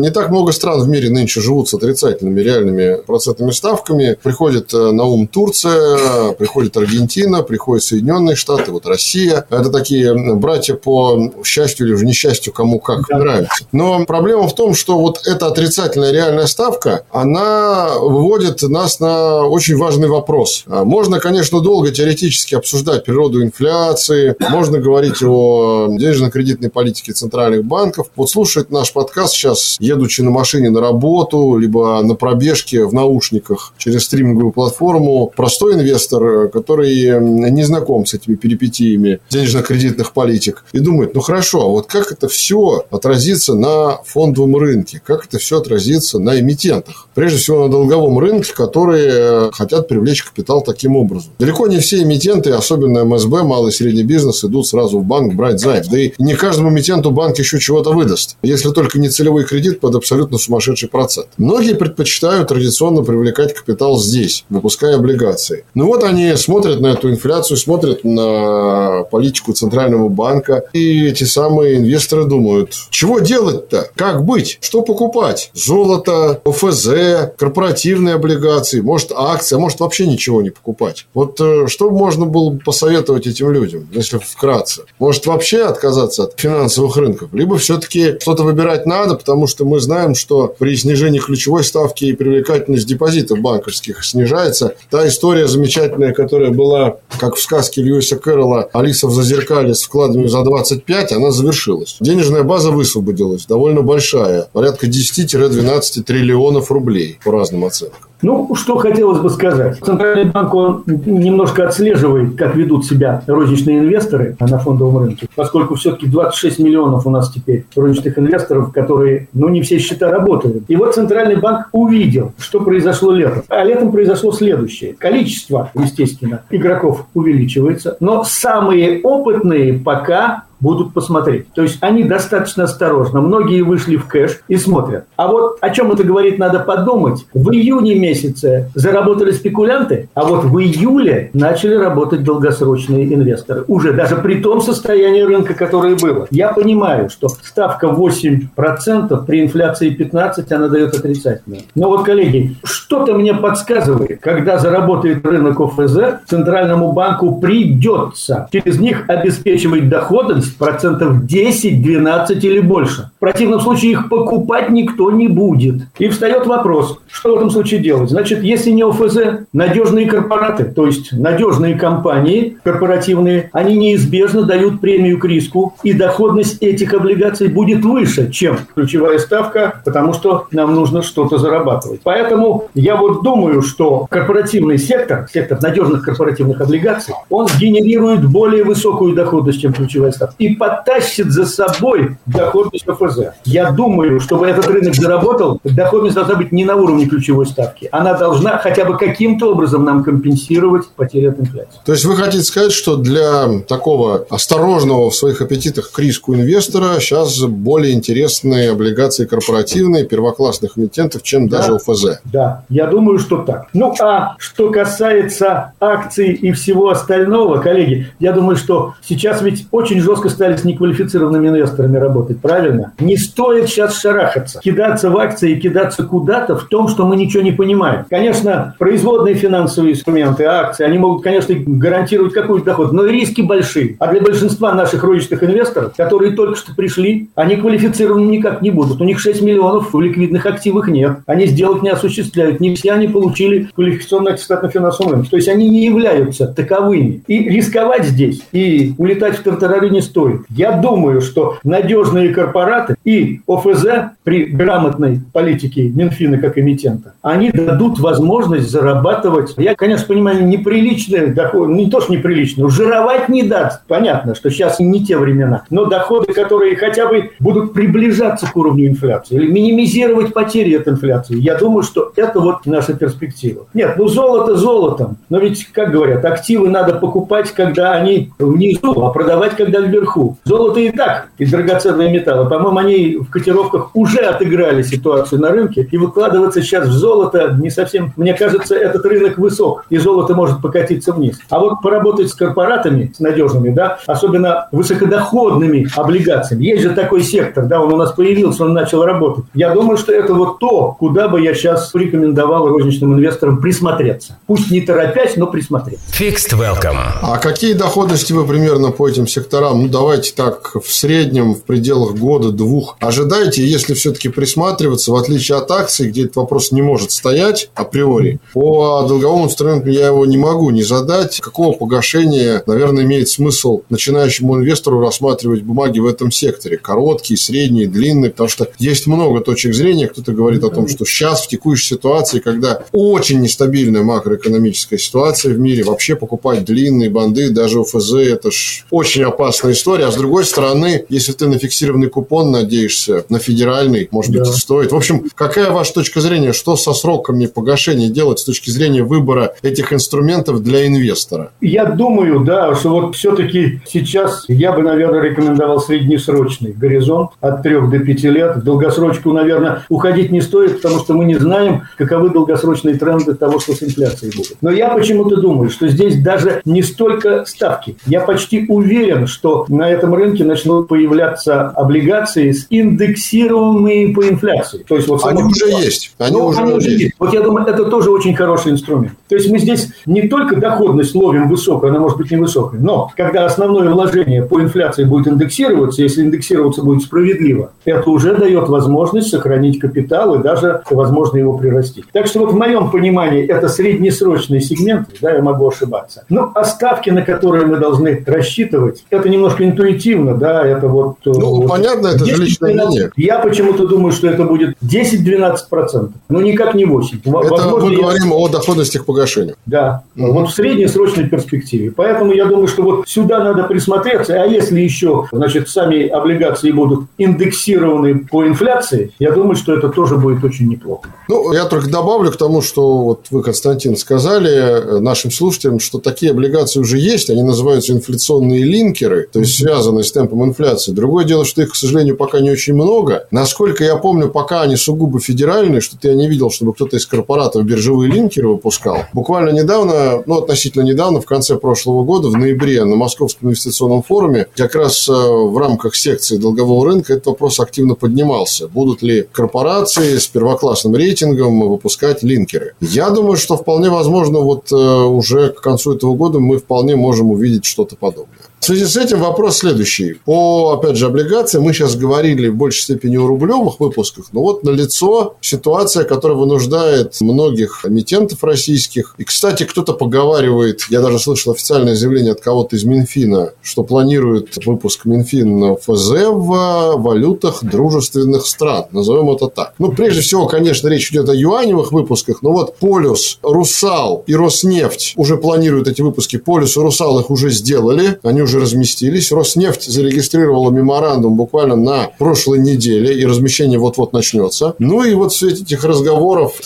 не так много стран в мире нынче живут с отрицательными реальными процентными ставками приходит э, на ум Турция, приходит Аргентина, приходят Соединенные Штаты, вот Россия. Это такие братья по счастью или же несчастью, кому как да. нравится. Но проблема в том, что вот эта отрицательная реальная ставка, она выводит нас на очень важный вопрос. А можно, конечно, долго теоретически обсуждать природу инфляции, можно говорить о денежно-кредитной политике центральных банков. Вот слушать наш подкаст сейчас, едучи на машине на работу, либо на пробежке в наушниках через три стриминговую платформу, простой инвестор, который не знаком с этими перипетиями денежно-кредитных политик, и думает, ну хорошо, а вот как это все отразится на фондовом рынке, как это все отразится на эмитентах? Прежде всего на долговом рынке, которые хотят привлечь капитал таким образом. Далеко не все эмитенты, особенно МСБ, малый и средний бизнес, идут сразу в банк брать займ. Да и не каждому эмитенту банк еще чего-то выдаст, если только не целевой кредит под абсолютно сумасшедший процент. Многие предпочитают традиционно привлекать капитал здесь, выпуская облигации. Ну вот они смотрят на эту инфляцию, смотрят на политику Центрального банка, и эти самые инвесторы думают, чего делать-то? Как быть? Что покупать? Золото, ОФЗ, корпоративные облигации, может акции, а может вообще ничего не покупать. Вот э, что можно было бы посоветовать этим людям, если вкратце? Может вообще отказаться от финансовых рынков? Либо все-таки что-то выбирать надо, потому что мы знаем, что при снижении ключевой ставки и привлекательность депозитов банковских снижается. Та история замечательная, которая была, как в сказке Льюиса Кэрролла «Алиса в зазеркале с вкладами за 25», она завершилась. Денежная база высвободилась, довольно большая, порядка 10-12 триллионов рублей по разным оценкам. Ну, что хотелось бы сказать. Центральный банк, он немножко отслеживает, как ведут себя розничные инвесторы на фондовом рынке, поскольку все-таки 26 миллионов у нас теперь розничных инвесторов, которые, ну, не все счета работают. И вот Центральный банк увидел, что произошло летом. А летом произошло следующее. Количество, естественно, игроков увеличивается, но самые опытные пока будут посмотреть. То есть они достаточно осторожно. Многие вышли в кэш и смотрят. А вот о чем это говорит, надо подумать. В июне месяце заработали спекулянты, а вот в июле начали работать долгосрочные инвесторы. Уже даже при том состоянии рынка, которое было. Я понимаю, что ставка 8%, при инфляции 15% она дает отрицательную. Но вот, коллеги, что-то мне подсказывает, когда заработает рынок ОФЗ, Центральному банку придется через них обеспечивать доходность процентов 10, 12 или больше. В противном случае их покупать никто не будет. И встает вопрос, что в этом случае делать? Значит, если не ОФЗ, надежные корпораты, то есть надежные компании корпоративные, они неизбежно дают премию к риску, и доходность этих облигаций будет выше, чем ключевая ставка, потому что нам нужно что-то зарабатывать. Поэтому я вот думаю, что корпоративный сектор, сектор надежных корпоративных облигаций, он генерирует более высокую доходность, чем ключевая ставка и потащит за собой доходность ОФЗ. Я думаю, чтобы этот рынок заработал, доходность должна быть не на уровне ключевой ставки. Она должна хотя бы каким-то образом нам компенсировать потери от инфляции. То есть вы хотите сказать, что для такого осторожного в своих аппетитах к риску инвестора сейчас более интересные облигации корпоративные, первоклассных эмитентов, чем да, даже ОФЗ? Да, я думаю, что так. Ну, а что касается акций и всего остального, коллеги, я думаю, что сейчас ведь очень жестко стали с неквалифицированными инвесторами работать, правильно? Не стоит сейчас шарахаться, кидаться в акции и кидаться куда-то в том, что мы ничего не понимаем. Конечно, производные финансовые инструменты, акции, они могут, конечно, гарантировать какой-то доход, но риски большие. А для большинства наших розничных инвесторов, которые только что пришли, они квалифицированы никак не будут. У них 6 миллионов в ликвидных активах нет. Они сделок не осуществляют. Не все они получили квалификационный аттестат на финансовом рынке. То есть они не являются таковыми. И рисковать здесь, и улетать в тартарары не стоит стоит. Я думаю, что надежные корпораты и ОФЗ при грамотной политике Минфина как эмитента, они дадут возможность зарабатывать, я, конечно, понимаю, неприличные доходы, не то, что неприличные, жировать не даст. Понятно, что сейчас не те времена, но доходы, которые хотя бы будут приближаться к уровню инфляции или минимизировать потери от инфляции, я думаю, что это вот наша перспектива. Нет, ну золото золотом, но ведь, как говорят, активы надо покупать, когда они внизу, а продавать, когда вверху вверху. Золото и так, и драгоценные металлы. По-моему, они в котировках уже отыграли ситуацию на рынке. И выкладываться сейчас в золото не совсем... Мне кажется, этот рынок высок, и золото может покатиться вниз. А вот поработать с корпоратами, с надежными, да, особенно высокодоходными облигациями. Есть же такой сектор, да, он у нас появился, он начал работать. Я думаю, что это вот то, куда бы я сейчас порекомендовал розничным инвесторам присмотреться. Пусть не торопясь, но присмотреться. Fixed Welcome. А какие доходности вы примерно по этим секторам? Давайте так, в среднем, в пределах года-двух ожидаете, если все-таки присматриваться, в отличие от акций, где этот вопрос не может стоять априори, по долговому инструменту я его не могу не задать. Какого погашения, наверное, имеет смысл начинающему инвестору рассматривать бумаги в этом секторе? Короткие, средние, длинные, потому что есть много точек зрения. Кто-то говорит о том, что сейчас, в текущей ситуации, когда очень нестабильная макроэкономическая ситуация в мире, вообще покупать длинные банды, даже ОФЗ, это ж очень опасная история. А с другой стороны, если ты на фиксированный купон надеешься, на федеральный, может быть, да. стоит. В общем, какая ваша точка зрения? Что со сроками погашения делать с точки зрения выбора этих инструментов для инвестора? Я думаю, да, что вот все-таки сейчас я бы, наверное, рекомендовал среднесрочный горизонт от 3 до 5 лет. В долгосрочку, наверное, уходить не стоит, потому что мы не знаем, каковы долгосрочные тренды того, что с инфляцией будет. Но я почему-то думаю, что здесь даже не столько ставки. Я почти уверен, что на этом рынке начнут появляться облигации с индексируемыми по инфляции. То есть вот они уже есть. Они, ну, уже, они уже есть. есть. Вот я думаю, это тоже очень хороший инструмент. То есть мы здесь не только доходность ловим высокую, она может быть невысокой, но когда основное вложение по инфляции будет индексироваться, если индексироваться будет справедливо, это уже дает возможность сохранить капитал и даже, возможно, его прирастить. Так что вот в моем понимании это среднесрочный сегмент, да, я могу ошибаться. Ну, а ставки, на которые мы должны рассчитывать, это немножко немножко интуитивно, да, это вот... Э, ну, вот, понятно, это же личное мнение. Я почему-то думаю, что это будет 10-12%, но никак не 8%. Это Возможно, мы говорим я... о доходностях погашения. Да, угу. вот в среднесрочной перспективе. Поэтому я думаю, что вот сюда надо присмотреться, а если еще, значит, сами облигации будут индексированы по инфляции, я думаю, что это тоже будет очень неплохо. Ну, я только добавлю к тому, что вот вы, Константин, сказали нашим слушателям, что такие облигации уже есть, они называются инфляционные линкеры, то есть связаны с темпом инфляции. Другое дело, что их, к сожалению, пока не очень много. Насколько я помню, пока они сугубо федеральные, что-то я не видел, чтобы кто-то из корпоратов биржевые линкеры выпускал. Буквально недавно, ну, относительно недавно, в конце прошлого года, в ноябре, на Московском инвестиционном форуме, как раз э, в рамках секции долгового рынка этот вопрос активно поднимался. Будут ли корпорации с первоклассным рейтингом выпускать линкеры? Я думаю, что вполне возможно, вот э, уже к концу этого года мы вполне можем увидеть что-то подобное. В связи с этим вопрос следующий. По, опять же, облигациям мы сейчас говорили в большей степени о рублевых выпусках, но вот налицо ситуация, которая вынуждает многих эмитентов российских. И, кстати, кто-то поговаривает, я даже слышал официальное заявление от кого-то из Минфина, что планирует выпуск Минфин ФЗ в валютах дружественных стран. Назовем это так. Ну, прежде всего, конечно, речь идет о юаневых выпусках, но вот Полюс, Русал и Роснефть уже планируют эти выпуски. Полюс и Русал их уже сделали. Они уже уже разместились. Роснефть зарегистрировала меморандум буквально на прошлой неделе, и размещение вот-вот начнется. Ну и вот в свете этих разговоров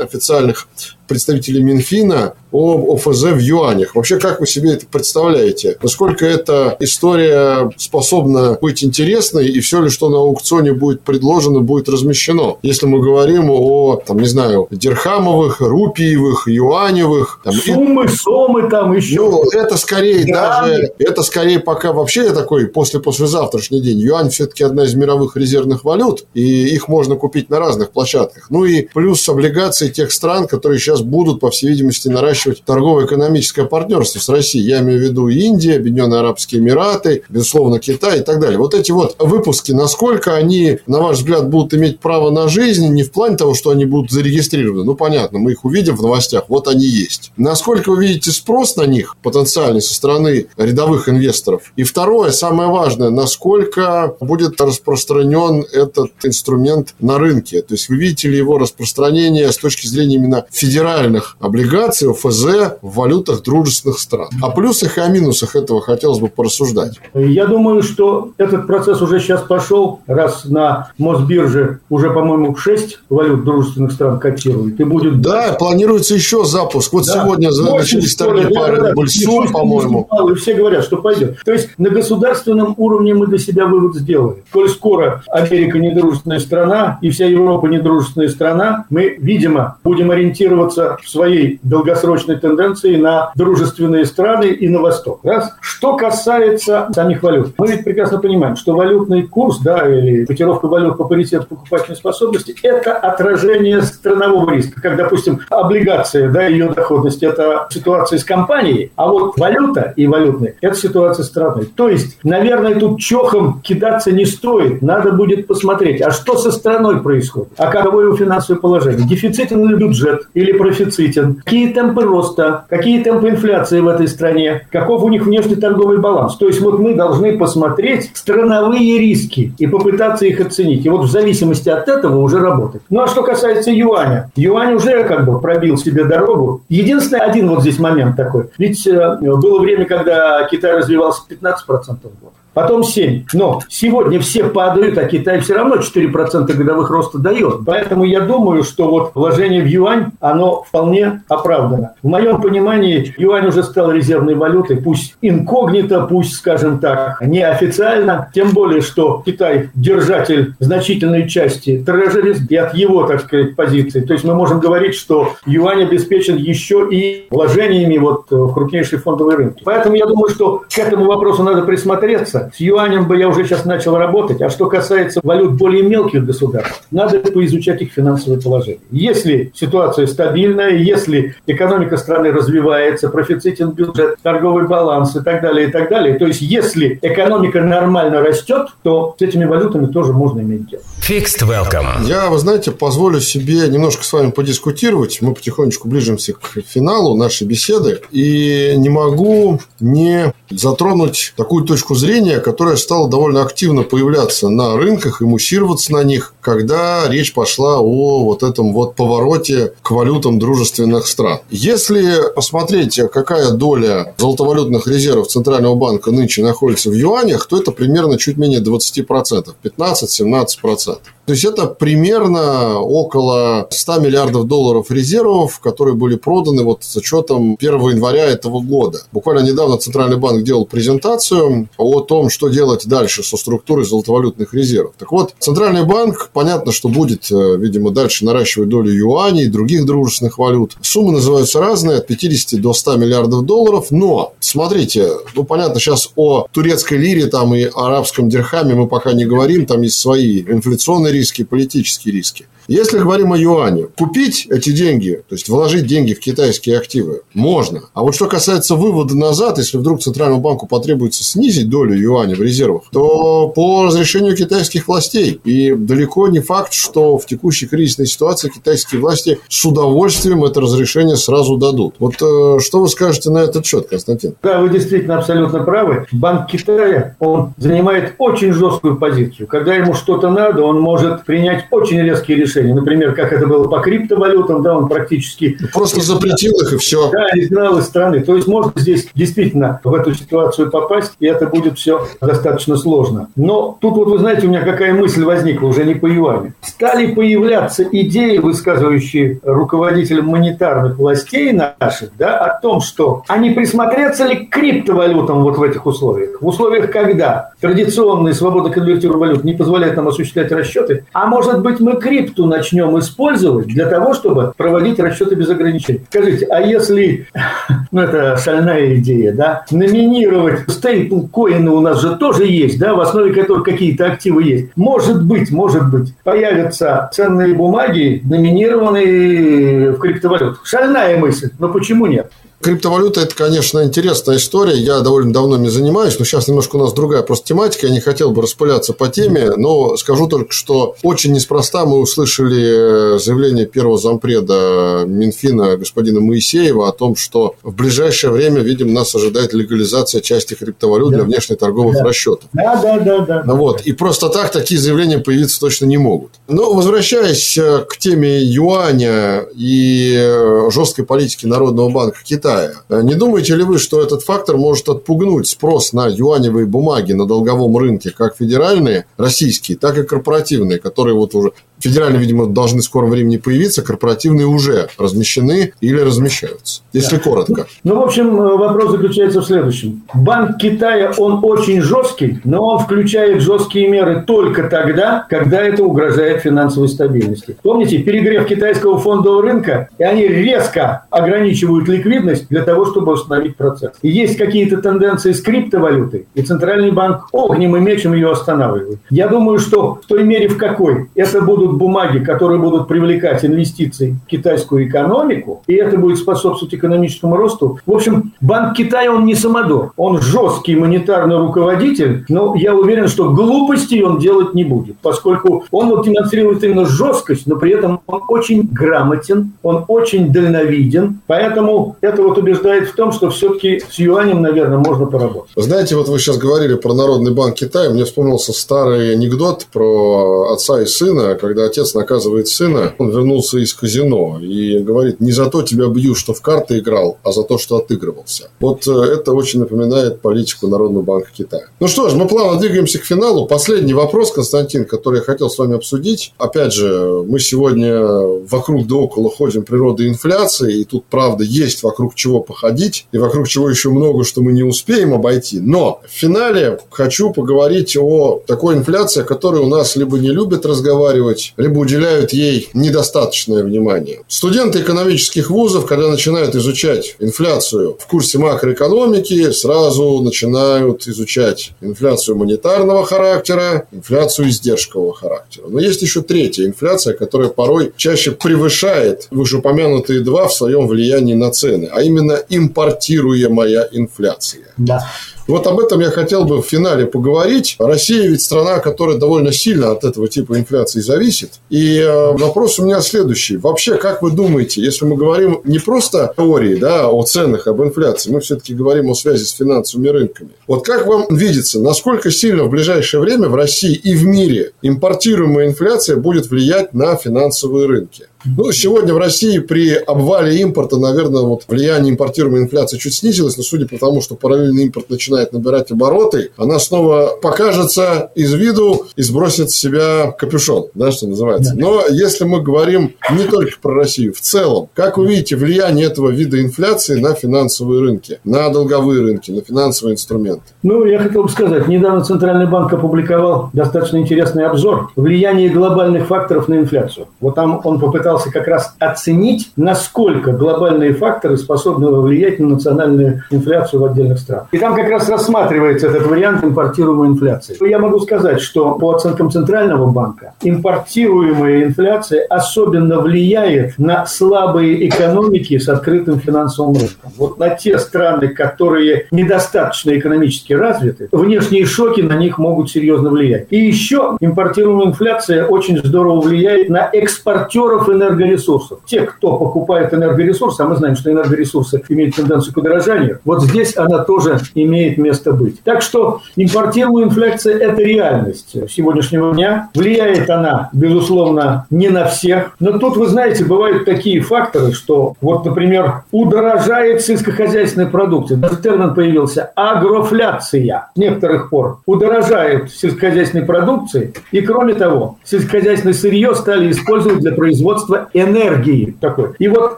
официальных представителей Минфина о ОФЗ в юанях. Вообще, как вы себе это представляете? Насколько эта история способна быть интересной, и все ли, что на аукционе будет предложено, будет размещено? Если мы говорим о, там, не знаю, дирхамовых, рупиевых, юаневых. Там, Суммы, и... сомы там еще. Ну, это скорее Граны. даже, это скорее пока вообще такой после-послезавтрашний день. Юань все-таки одна из мировых резервных валют, и их можно купить на разных площадках. Ну и плюс облигации тех стран, которые сейчас будут, по всей видимости, наращивать торгово-экономическое партнерство с Россией. Я имею в виду Индия, Объединенные Арабские Эмираты, безусловно, Китай и так далее. Вот эти вот выпуски, насколько они, на ваш взгляд, будут иметь право на жизнь, не в плане того, что они будут зарегистрированы. Ну, понятно, мы их увидим в новостях, вот они есть. Насколько вы видите спрос на них потенциальный со стороны рядовых инвесторов? И второе, самое важное, насколько будет распространен этот инструмент на рынке? То есть, вы видите ли его распространение с точки зрения именно федеральных облигаций, ФЗ в валютах дружественных стран. О плюсах и о минусах этого хотелось бы порассуждать. Я думаю, что этот процесс уже сейчас пошел, раз на Мосбирже уже, по-моему, 6 валют дружественных стран котируют. И будет... Да, планируется еще запуск. Вот да. сегодня начались торги по Bull по-моему. И все говорят, что пойдет. То есть на государственном уровне мы для себя вывод сделали. Коль скоро Америка недружественная страна и вся Европа недружественная страна, мы, видимо, будем ориентироваться в своей долгосрочной тенденции на дружественные страны и на Восток. Раз. Что касается самих валют. Мы ведь прекрасно понимаем, что валютный курс, да, или котировка валют по паритету покупательной способности – это отражение странового риска. Как, допустим, облигация, да, ее доходность – это ситуация с компанией, а вот валюта и валютные – это ситуация страны. То есть, наверное, тут чохом кидаться не стоит. Надо будет посмотреть, а что со страной происходит? А каково его финансовое положение? Дефицитен ли бюджет или профицитен? Какие темпы роста, какие темпы инфляции в этой стране, каков у них внешний торговый баланс. То есть вот мы должны посмотреть страновые риски и попытаться их оценить. И вот в зависимости от этого уже работать. Ну а что касается юаня. Юань уже как бы пробил себе дорогу. Единственный один вот здесь момент такой. Ведь э, было время, когда Китай развивался 15% в год потом 7. Но сегодня все падают, а Китай все равно 4% годовых роста дает. Поэтому я думаю, что вот вложение в юань, оно вполне оправдано. В моем понимании, юань уже стал резервной валютой, пусть инкогнито, пусть, скажем так, неофициально. Тем более, что Китай держатель значительной части трежерис и от его, так сказать, позиции. То есть мы можем говорить, что юань обеспечен еще и вложениями вот в крупнейшие фондовые рынки. Поэтому я думаю, что к этому вопросу надо присмотреться. С юанем бы я уже сейчас начал работать. А что касается валют более мелких государств, надо поизучать их финансовое положение. Если ситуация стабильная, если экономика страны развивается, профицитен бюджет, торговый баланс и так далее, и так далее. То есть, если экономика нормально растет, то с этими валютами тоже можно иметь дело. Fixed welcome. Я, вы знаете, позволю себе немножко с вами подискутировать. Мы потихонечку ближимся к финалу нашей беседы. И не могу не затронуть такую точку зрения, явление, которое стало довольно активно появляться на рынках и муссироваться на них, когда речь пошла о вот этом вот повороте к валютам дружественных стран. Если посмотреть, какая доля золотовалютных резервов Центрального банка нынче находится в юанях, то это примерно чуть менее 20%, 15-17%. То есть это примерно около 100 миллиардов долларов резервов, которые были проданы вот с учетом 1 января этого года. Буквально недавно Центральный банк делал презентацию о том, что делать дальше со структурой золотовалютных резервов. Так вот, Центральный банк, понятно, что будет, э, видимо, дальше наращивать долю юаней и других дружественных валют. Суммы называются разные, от 50 до 100 миллиардов долларов. Но, смотрите, ну, понятно, сейчас о турецкой лире там и арабском дирхаме мы пока не говорим, там есть свои инфляционные риски, политические риски. Если говорим о юане, купить эти деньги, то есть вложить деньги в китайские активы, можно. А вот что касается вывода назад, если вдруг Центральному банку потребуется снизить долю юаня в резервах, то по разрешению китайских властей. И далеко не факт, что в текущей кризисной ситуации китайские власти с удовольствием это разрешение сразу дадут. Вот э, что вы скажете на этот счет, Константин? Да, вы действительно абсолютно правы. Банк Китая, он занимает очень жесткую позицию. Когда ему что-то надо, он может принять очень резкие решения решений. Например, как это было по криптовалютам, да, он практически... Просто запретил их и все. Да, изгнал из страны. То есть можно здесь действительно в эту ситуацию попасть, и это будет все достаточно сложно. Но тут вот вы знаете, у меня какая мысль возникла, уже не по юаню. Стали появляться идеи, высказывающие руководителям монетарных властей наших, да, о том, что они присмотреться ли к криптовалютам вот в этих условиях. В условиях, когда традиционная свобода конвертирования валют не позволяет нам осуществлять расчеты, а может быть мы крипту начнем использовать для того, чтобы проводить расчеты без ограничений. Скажите, а если, ну это шальная идея, да, номинировать стейблкоины у нас же тоже есть, да, в основе которых какие-то активы есть. Может быть, может быть, появятся ценные бумаги, номинированные в криптовалютах. Шальная мысль, но почему нет? Криптовалюта – это, конечно, интересная история. Я довольно давно ими занимаюсь, но сейчас немножко у нас другая просто тематика. Я не хотел бы распыляться по теме, но скажу только, что очень неспроста мы услышали э, заявление первого зампреда Минфина господина Моисеева о том, что в ближайшее время, видим, нас ожидает легализация части криптовалют да. для внешнеторговых да. расчетов. Да, да, да, да. Ну вот. И просто так такие заявления появиться точно не могут. Но возвращаясь э, к теме юаня и э, жесткой политики Народного банка Китая, Китая. Не думаете ли вы, что этот фактор может отпугнуть спрос на юаневые бумаги на долговом рынке, как федеральные, российские, так и корпоративные, которые вот уже федеральные, видимо, должны в скором времени появиться, корпоративные уже размещены или размещаются, если да. коротко. Ну, в общем, вопрос заключается в следующем. Банк Китая, он очень жесткий, но он включает жесткие меры только тогда, когда это угрожает финансовой стабильности. Помните, перегрев китайского фондового рынка, и они резко ограничивают ликвидность для того, чтобы установить процесс. И есть какие-то тенденции с криптовалютой, и Центральный банк огнем и мечем ее останавливает. Я думаю, что в той мере, в какой это будут будут бумаги, которые будут привлекать инвестиции в китайскую экономику, и это будет способствовать экономическому росту. В общем, Банк Китая, он не самодор. Он жесткий монетарный руководитель, но я уверен, что глупостей он делать не будет, поскольку он вот демонстрирует именно жесткость, но при этом он очень грамотен, он очень дальновиден, поэтому это вот убеждает в том, что все-таки с юанем, наверное, можно поработать. Знаете, вот вы сейчас говорили про Народный банк Китая, мне вспомнился старый анекдот про отца и сына, когда когда отец наказывает сына, он вернулся из казино и говорит, не за то тебя бью, что в карты играл, а за то, что отыгрывался. Вот э, это очень напоминает политику Народного банка Китая. Ну что ж, мы плавно двигаемся к финалу. Последний вопрос, Константин, который я хотел с вами обсудить. Опять же, мы сегодня вокруг да около ходим природы инфляции, и тут, правда, есть вокруг чего походить, и вокруг чего еще много, что мы не успеем обойти. Но в финале хочу поговорить о такой инфляции, о которой у нас либо не любят разговаривать, либо уделяют ей недостаточное внимание. Студенты экономических вузов, когда начинают изучать инфляцию в курсе макроэкономики, сразу начинают изучать инфляцию монетарного характера, инфляцию издержкового характера. Но есть еще третья инфляция, которая порой чаще превышает вышеупомянутые два в своем влиянии на цены, а именно импортируемая инфляция. Да. Вот об этом я хотел бы в финале поговорить. Россия ведь страна, которая довольно сильно от этого типа инфляции зависит. И э, вопрос у меня следующий. Вообще, как вы думаете, если мы говорим не просто теории, да, о ценах, об инфляции, мы все-таки говорим о связи с финансовыми рынками. Вот как вам видится, насколько сильно в ближайшее время в России и в мире импортируемая инфляция будет влиять на финансовые рынки? Ну, сегодня в России при обвале импорта, наверное, вот влияние импортируемой инфляции чуть снизилось, но судя по тому, что параллельный импорт начинает набирать обороты, она снова покажется из виду и сбросит с себя капюшон, да, что называется. Но если мы говорим не только про Россию, в целом, как вы видите влияние этого вида инфляции на финансовые рынки, на долговые рынки, на финансовые инструменты? Ну, я хотел бы сказать, недавно Центральный банк опубликовал достаточно интересный обзор влияние глобальных факторов на инфляцию. Вот там он попытался пытался как раз оценить, насколько глобальные факторы способны влиять на национальную инфляцию в отдельных странах. И там как раз рассматривается этот вариант импортируемой инфляции. Я могу сказать, что по оценкам Центрального банка импортируемая инфляция особенно влияет на слабые экономики с открытым финансовым рынком. Вот на те страны, которые недостаточно экономически развиты, внешние шоки на них могут серьезно влиять. И еще импортируемая инфляция очень здорово влияет на экспортеров энергоресурсов. Те, кто покупает энергоресурсы, а мы знаем, что энергоресурсы имеют тенденцию к удорожанию, вот здесь она тоже имеет место быть. Так что импортируемая инфляция – это реальность сегодняшнего дня. Влияет она, безусловно, не на всех. Но тут, вы знаете, бывают такие факторы, что вот, например, удорожает сельскохозяйственная продукция. Даже термин появился – агрофляция. С некоторых пор удорожает сельскохозяйственной продукции. И кроме того, сельскохозяйственное сырье стали использовать для производства производства энергии такой. И вот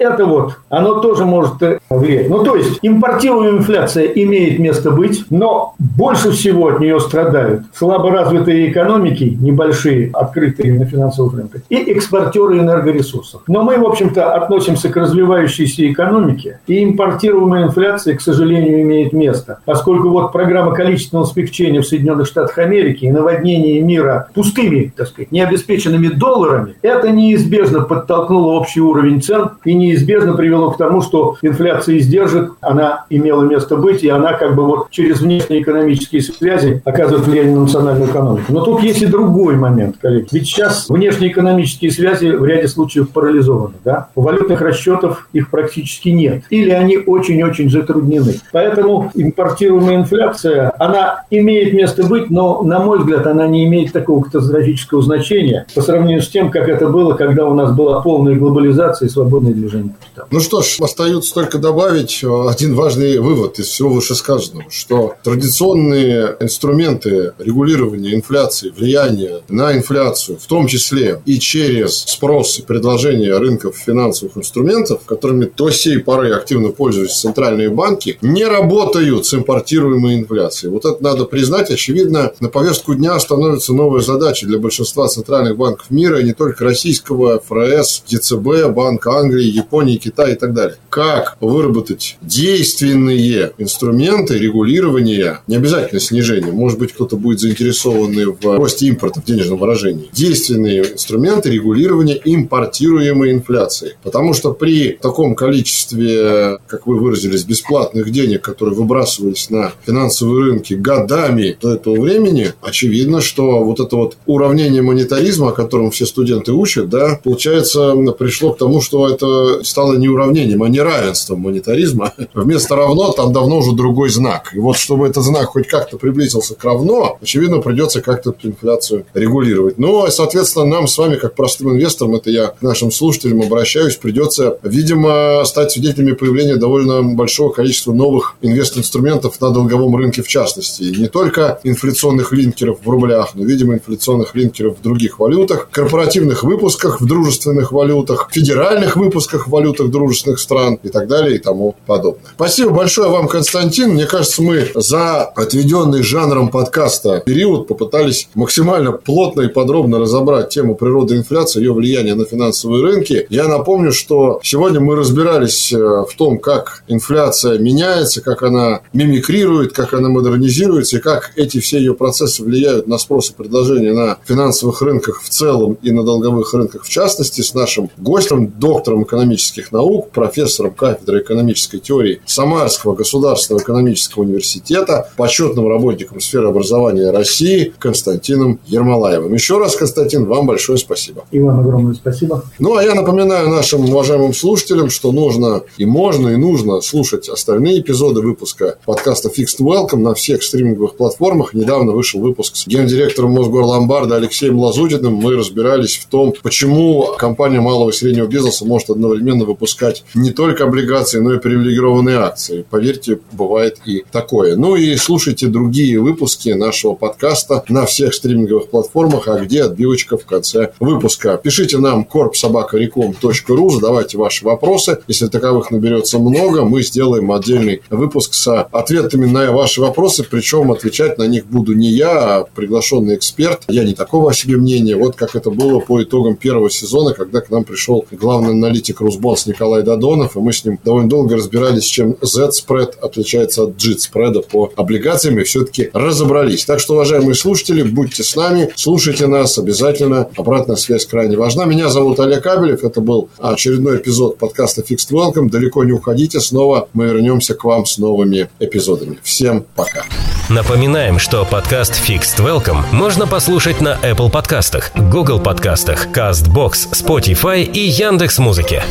это вот, оно тоже может э, влиять. Ну, то есть, импортируемая инфляция имеет место быть, но больше всего от нее страдают слабо развитые экономики, небольшие, открытые на финансовых рынках, и экспортеры энергоресурсов. Но мы, в общем-то, относимся к развивающейся экономике, и импортируемая инфляция, к сожалению, имеет место. Поскольку вот программа количественного смягчения в Соединенных Штатах Америки и наводнение мира пустыми, так сказать, необеспеченными долларами, это неизбежно подтолкнуло общий уровень цен и неизбежно привело к тому, что инфляция издержек, она имела место быть, и она как бы вот через внешние экономические связи оказывает влияние на национальную экономику. Но тут есть и другой момент, коллеги. Ведь сейчас внешние экономические связи в ряде случаев парализованы. Да? У валютных расчетов их практически нет. Или они очень-очень затруднены. Поэтому импортируемая инфляция, она имеет место быть, но, на мой взгляд, она не имеет такого катастрофического значения по сравнению с тем, как это было, когда у нас была полная глобализация и свободное движение капитала. Ну что ж, остается только добавить э, один важный вывод из всего вышесказанного, что традиционные инструменты регулирования инфляции, влияния на инфляцию, в том числе и через спрос и предложение рынков финансовых инструментов, которыми до сей поры активно пользуются центральные банки, не работают с импортируемой инфляцией. Вот это надо признать. Очевидно, на повестку дня становится новая задача для большинства центральных банков мира, не только российского, ФРС, ФРС, ЕЦБ, Банк Англии, Японии, Китая и так далее. Как выработать действенные инструменты регулирования, не обязательно снижения, может быть, кто-то будет заинтересован в росте импорта в денежном выражении, действенные инструменты регулирования импортируемой инфляции. Потому что при таком количестве, как вы выразились, бесплатных денег, которые выбрасывались на финансовые рынки годами до этого времени, очевидно, что вот это вот уравнение монетаризма, о котором все студенты учат, да, получается получается, пришло к тому, что это стало не уравнением, а неравенством монетаризма. Вместо равно там давно уже другой знак. И вот, чтобы этот знак хоть как-то приблизился к равно, очевидно, придется как-то инфляцию регулировать. Но, соответственно, нам с вами, как простым инвесторам, это я к нашим слушателям обращаюсь, придется, видимо, стать свидетелями появления довольно большого количества новых инвест-инструментов на долговом рынке в частности. И не только инфляционных линкеров в рублях, но, видимо, инфляционных линкеров в других валютах, корпоративных выпусках в дружественных дружественных валютах, федеральных выпусках в валютах дружественных стран и так далее и тому подобное. Спасибо большое вам, Константин. Мне кажется, мы за отведенный жанром подкаста период попытались максимально плотно и подробно разобрать тему природы инфляции, ее влияния на финансовые рынки. Я напомню, что сегодня мы разбирались э, в том, как инфляция меняется, как она мимикрирует, как она модернизируется и как эти все ее процессы влияют на спрос и предложение на финансовых рынках в целом и на долговых рынках в частности. Вместе с нашим гостем, доктором экономических наук, профессором кафедры экономической теории Самарского государственного экономического университета, почетным работником сферы образования России Константином Ермолаевым. Еще раз, Константин, вам большое спасибо. И вам огромное спасибо. Ну, а я напоминаю нашим уважаемым слушателям, что нужно и можно, и нужно слушать остальные эпизоды выпуска подкаста Fixed Welcome на всех стриминговых платформах. Недавно вышел выпуск с гендиректором Мосгорломбарда Алексеем Лазутиным. Мы разбирались в том, почему компания малого и среднего бизнеса может одновременно выпускать не только облигации, но и привилегированные акции. Поверьте, бывает и такое. Ну и слушайте другие выпуски нашего подкаста на всех стриминговых платформах, а где отбивочка в конце выпуска. Пишите нам korpsobakarecom.ru, задавайте ваши вопросы. Если таковых наберется много, мы сделаем отдельный выпуск с ответами на ваши вопросы, причем отвечать на них буду не я, а приглашенный эксперт. Я не такого о себе мнения. Вот как это было по итогам первого сезона, когда к нам пришел главный аналитик Русбонс Николай Додонов, и мы с ним довольно долго разбирались, чем Z-спред отличается от JIT-спреда по облигациям, и все-таки разобрались. Так что, уважаемые слушатели, будьте с нами, слушайте нас обязательно. Обратная связь крайне важна. Меня зовут Олег Кабелев. Это был очередной эпизод подкаста Fixed Welcome. Далеко не уходите. Снова мы вернемся к вам с новыми эпизодами. Всем пока. Напоминаем, что подкаст Fixed Welcome можно послушать на Apple подкастах, Google подкастах, CastBox, Spotify Spotify и Яндекс.Музыке.